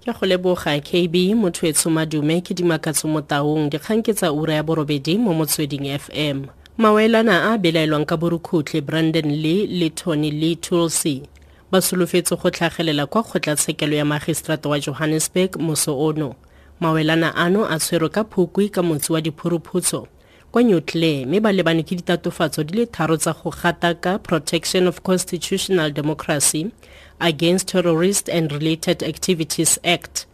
ke go leboga kb motho madume ke dimakatso mo taong dikgang tsa ura ya borobedi mo motsweding fm mawelana a belaelwang ka borukhutlhe brandon lee le tony lee tulsi. Ba solofetse go tlhagelela kwa kgotlatshekelo ya magistrata wa johannesburg moso ono. Mawelana ano a tshwerwe ka phukwi ka motse wa diphuruphutso kwa newclair mme ba lebane ke ditatofatso di le tharo tsa go gataka protection of constitutional democracy against terrorist and related activities act.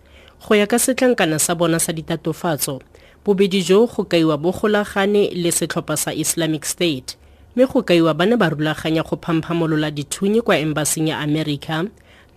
Go ya ka setlankana sa bona sa ditatofatso bobedi jo go kaiwa bo golagane le setlhopha sa islamic state mme go kaiwa ba ne ba rulaganya go phamphamolola dithunyi kwa embasing ya america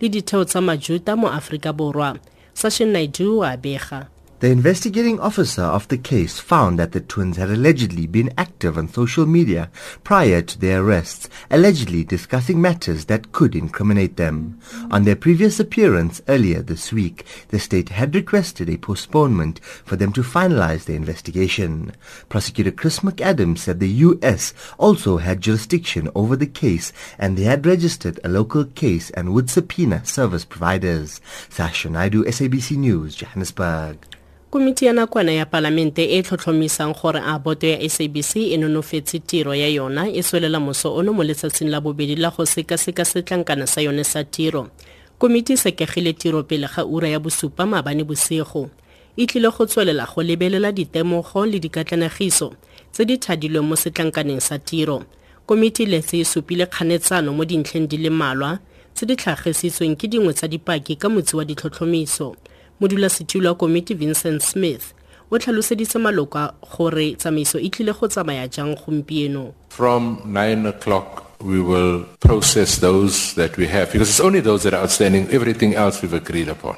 le ditheo tsa majuta mo aforika borwa sashen naidu a bega The investigating officer of the case found that the twins had allegedly been active on social media prior to their arrests, allegedly discussing matters that could incriminate them. On their previous appearance earlier this week, the state had requested a postponement for them to finalize their investigation. Prosecutor Chris McAdams said the U.S. also had jurisdiction over the case and they had registered a local case and would subpoena service providers. Sasha Naidu, SABC News, Johannesburg. Komiti ya nakwana ya palamente e tlhotlhomisang gore a boto ya sabc e nonofetse tiro ya yona e tswelela moso ono mo letsatsing la bobedi la go sekaseka setlankana sa yone sa tiro. Komiti e sekegile tiro pele ga ura ya bosupa maabane bosigo. E tlile go tswelela go lebelela ditemogo le dikatlanegiso tse di thadilweng mo setlankaneng sa tiro. Komiti letse e supile kganetsano mo dintlheng di le mmalwa tse di tlhagisitsweng ke dingwe tsa dipaki ka motse wa ditlhotlhomiso modulasetulo wa komiti vincent smith o tlhaloseditse maloko gore tsamaiso e tlile go tsamaya jang gompieno From 9 o'clock, we will process those that we have, because it's only those that are outstanding. Everything else we've agreed upon.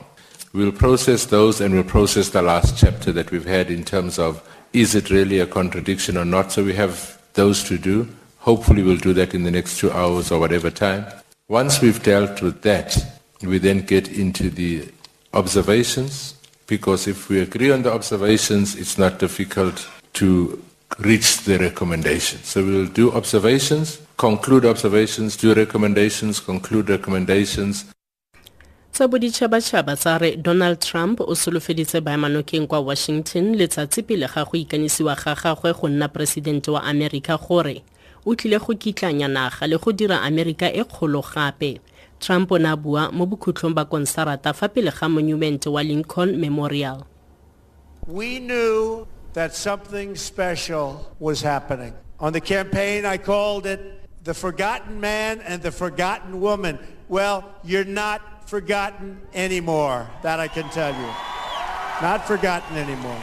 We'll process those and we'll process the last chapter that we've had in terms of is it really a contradiction or not. So we have those to do. Hopefully we'll do that in the next two hours or whatever time. Once we've dealt with that, we then get into the observations, because if we agree on the observations, it's not difficult to reach the recommendations. So we'll do observations, conclude observations, do recommendations, conclude recommendations. tsa boditšhabatšhaba tsa re donald trump o solofeditse baemanokeng kwa washington letsatsi pele ga go ikanisiwa ga gagwe go nna poresidente wa amerika gore o tlile go kitlanya naga le go dira amerika e kgolo gape trump o ne a bua mo bokhutlhong ba konsarata fa pele ga monument wa lincoln memorial We knew that something special was happening. On the campaign, I called it the forgotten man and the forgotten woman. Well, you're not forgotten anymore. That I can tell you. Not forgotten anymore.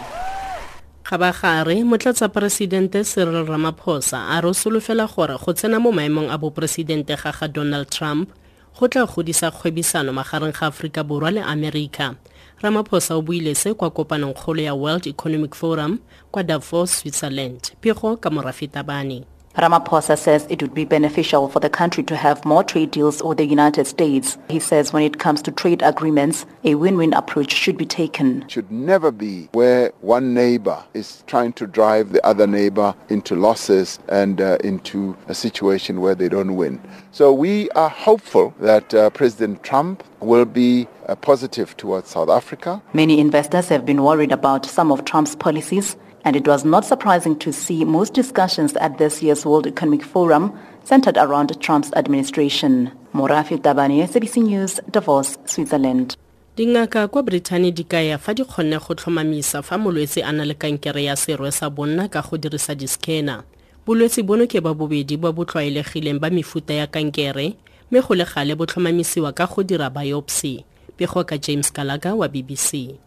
ga ba gare motlatsaporesidente cyril ramaphosa a re o solofela gore go tsena mo maemong a boporesidente ga ga donald trump go tla godisa kgwebisano magareng ga aforika borwa le amerika. Ramaphosa o buile se kwa kopanong kgolo ya world economic forum kwa davos switzerland. Pego ka morafi tabane Ramaphosa says it would be beneficial for the country to have more trade deals with the United States. He says when it comes to trade agreements, a win-win approach should be taken. It should never be where one neighbor is trying to drive the other neighbor into losses and uh, into a situation where they don't win. So we are hopeful that uh, President Trump will be uh, positive towards South Africa. Many investors have been worried about some of Trump's policies, and it was not surprising to see most discussions at this year's World Economic Forum centered around Trump's administration. Morafi Tabani, CBC News, Davos, Switzerland. dingaka kwa britain di kaya fa di kgonne go tlhomamisa fa molwetse a na le kankere ya serwe sa bonna ka go dirisa di-scanner bolwetse bono ke ba bobedi ba bo tlwaelegileng ba mefuta ya kankere mme go le gale bo tlhomamisiwa ka go dira biopsy pego ka james kalaka wa bbc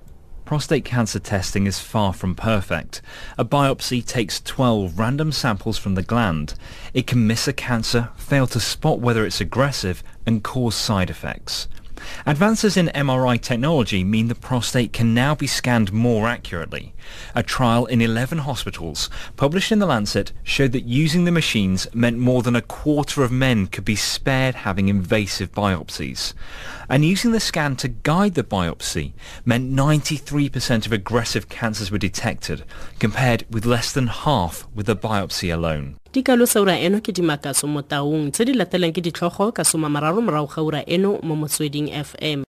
Prostate cancer testing is far from perfect. A biopsy takes 12 random samples from the gland. It can miss a cancer, fail to spot whether it's aggressive, and cause side effects. Advances in MRI technology mean the prostate can now be scanned more accurately. A trial in 11 hospitals, published in The Lancet, showed that using the machines meant more than a quarter of men could be spared having invasive biopsies. And using the scan to guide the biopsy meant 93% of aggressive cancers were detected, compared with less than half with the biopsy alone. Di ura eno ke dimakaso mo taung tse di latelang ke ditlhogo ka somamararo morago ga ura eno mo motsweding fm